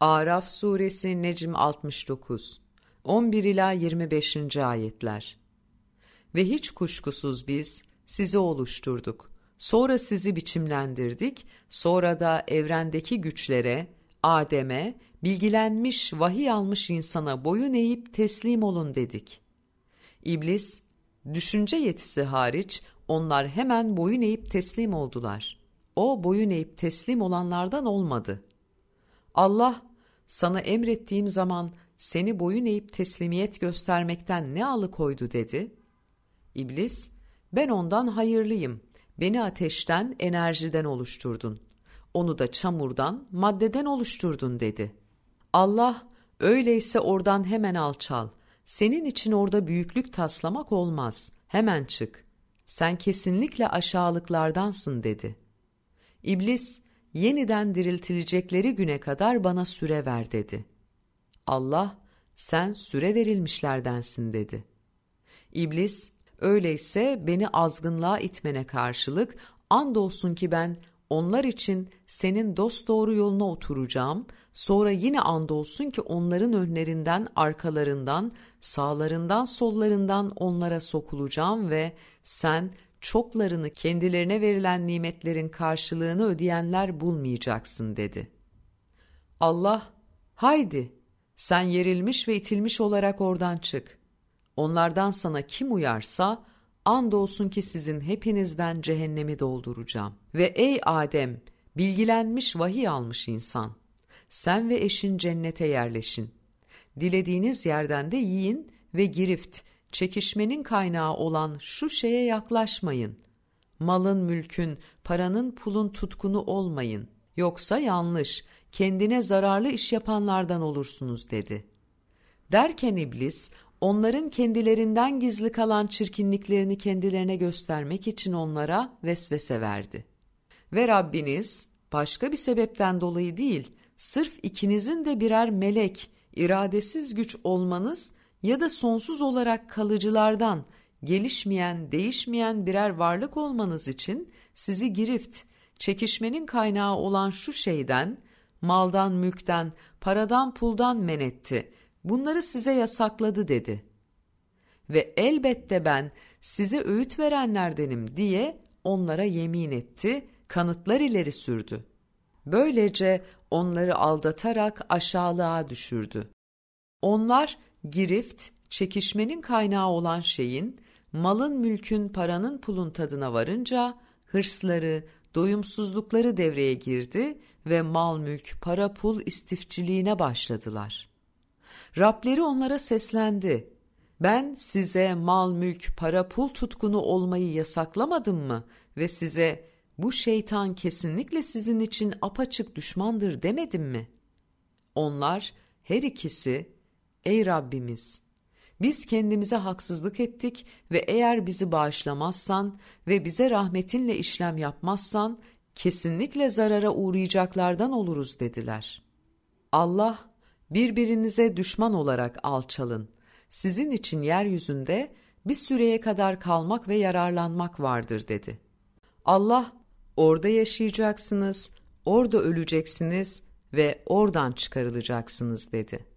Araf suresi Necm 69 11 ila 25. ayetler. Ve hiç kuşkusuz biz sizi oluşturduk. Sonra sizi biçimlendirdik. Sonra da evrendeki güçlere, Adem'e, bilgilenmiş, vahiy almış insana boyun eğip teslim olun dedik. İblis, düşünce yetisi hariç onlar hemen boyun eğip teslim oldular. O boyun eğip teslim olanlardan olmadı. Allah sana emrettiğim zaman seni boyun eğip teslimiyet göstermekten ne alıkoydu dedi. İblis, ben ondan hayırlıyım. Beni ateşten, enerjiden oluşturdun. Onu da çamurdan, maddeden oluşturdun dedi. Allah, öyleyse oradan hemen alçal. Senin için orada büyüklük taslamak olmaz. Hemen çık. Sen kesinlikle aşağılıklardansın dedi. İblis, yeniden diriltilecekleri güne kadar bana süre ver dedi. Allah, sen süre verilmişlerdensin dedi. İblis, öyleyse beni azgınlığa itmene karşılık, andolsun ki ben onlar için senin dost doğru yoluna oturacağım, sonra yine andolsun ki onların önlerinden, arkalarından, sağlarından, sollarından onlara sokulacağım ve sen çoklarını kendilerine verilen nimetlerin karşılığını ödeyenler bulmayacaksın dedi. Allah, haydi sen yerilmiş ve itilmiş olarak oradan çık. Onlardan sana kim uyarsa, andolsun ki sizin hepinizden cehennemi dolduracağım. Ve ey Adem, bilgilenmiş vahiy almış insan, sen ve eşin cennete yerleşin. Dilediğiniz yerden de yiyin ve girift, çekişmenin kaynağı olan şu şeye yaklaşmayın. Malın, mülkün, paranın, pulun tutkunu olmayın. Yoksa yanlış, kendine zararlı iş yapanlardan olursunuz dedi. Derken iblis, onların kendilerinden gizli kalan çirkinliklerini kendilerine göstermek için onlara vesvese verdi. Ve Rabbiniz başka bir sebepten dolayı değil, sırf ikinizin de birer melek, iradesiz güç olmanız ya da sonsuz olarak kalıcılardan, gelişmeyen, değişmeyen birer varlık olmanız için sizi girift, çekişmenin kaynağı olan şu şeyden, maldan, mülkten, paradan, puldan men etti. Bunları size yasakladı dedi. Ve elbette ben size öğüt verenlerdenim diye onlara yemin etti, kanıtlar ileri sürdü. Böylece onları aldatarak aşağılığa düşürdü. Onlar girift, çekişmenin kaynağı olan şeyin, malın mülkün paranın pulun tadına varınca hırsları, doyumsuzlukları devreye girdi ve mal mülk para pul istifçiliğine başladılar. Rableri onlara seslendi. Ben size mal mülk para pul tutkunu olmayı yasaklamadım mı ve size bu şeytan kesinlikle sizin için apaçık düşmandır demedim mi? Onlar her ikisi ey Rabbimiz biz kendimize haksızlık ettik ve eğer bizi bağışlamazsan ve bize rahmetinle işlem yapmazsan kesinlikle zarara uğrayacaklardan oluruz dediler. Allah birbirinize düşman olarak alçalın. Sizin için yeryüzünde bir süreye kadar kalmak ve yararlanmak vardır dedi. Allah orada yaşayacaksınız, orada öleceksiniz ve oradan çıkarılacaksınız dedi.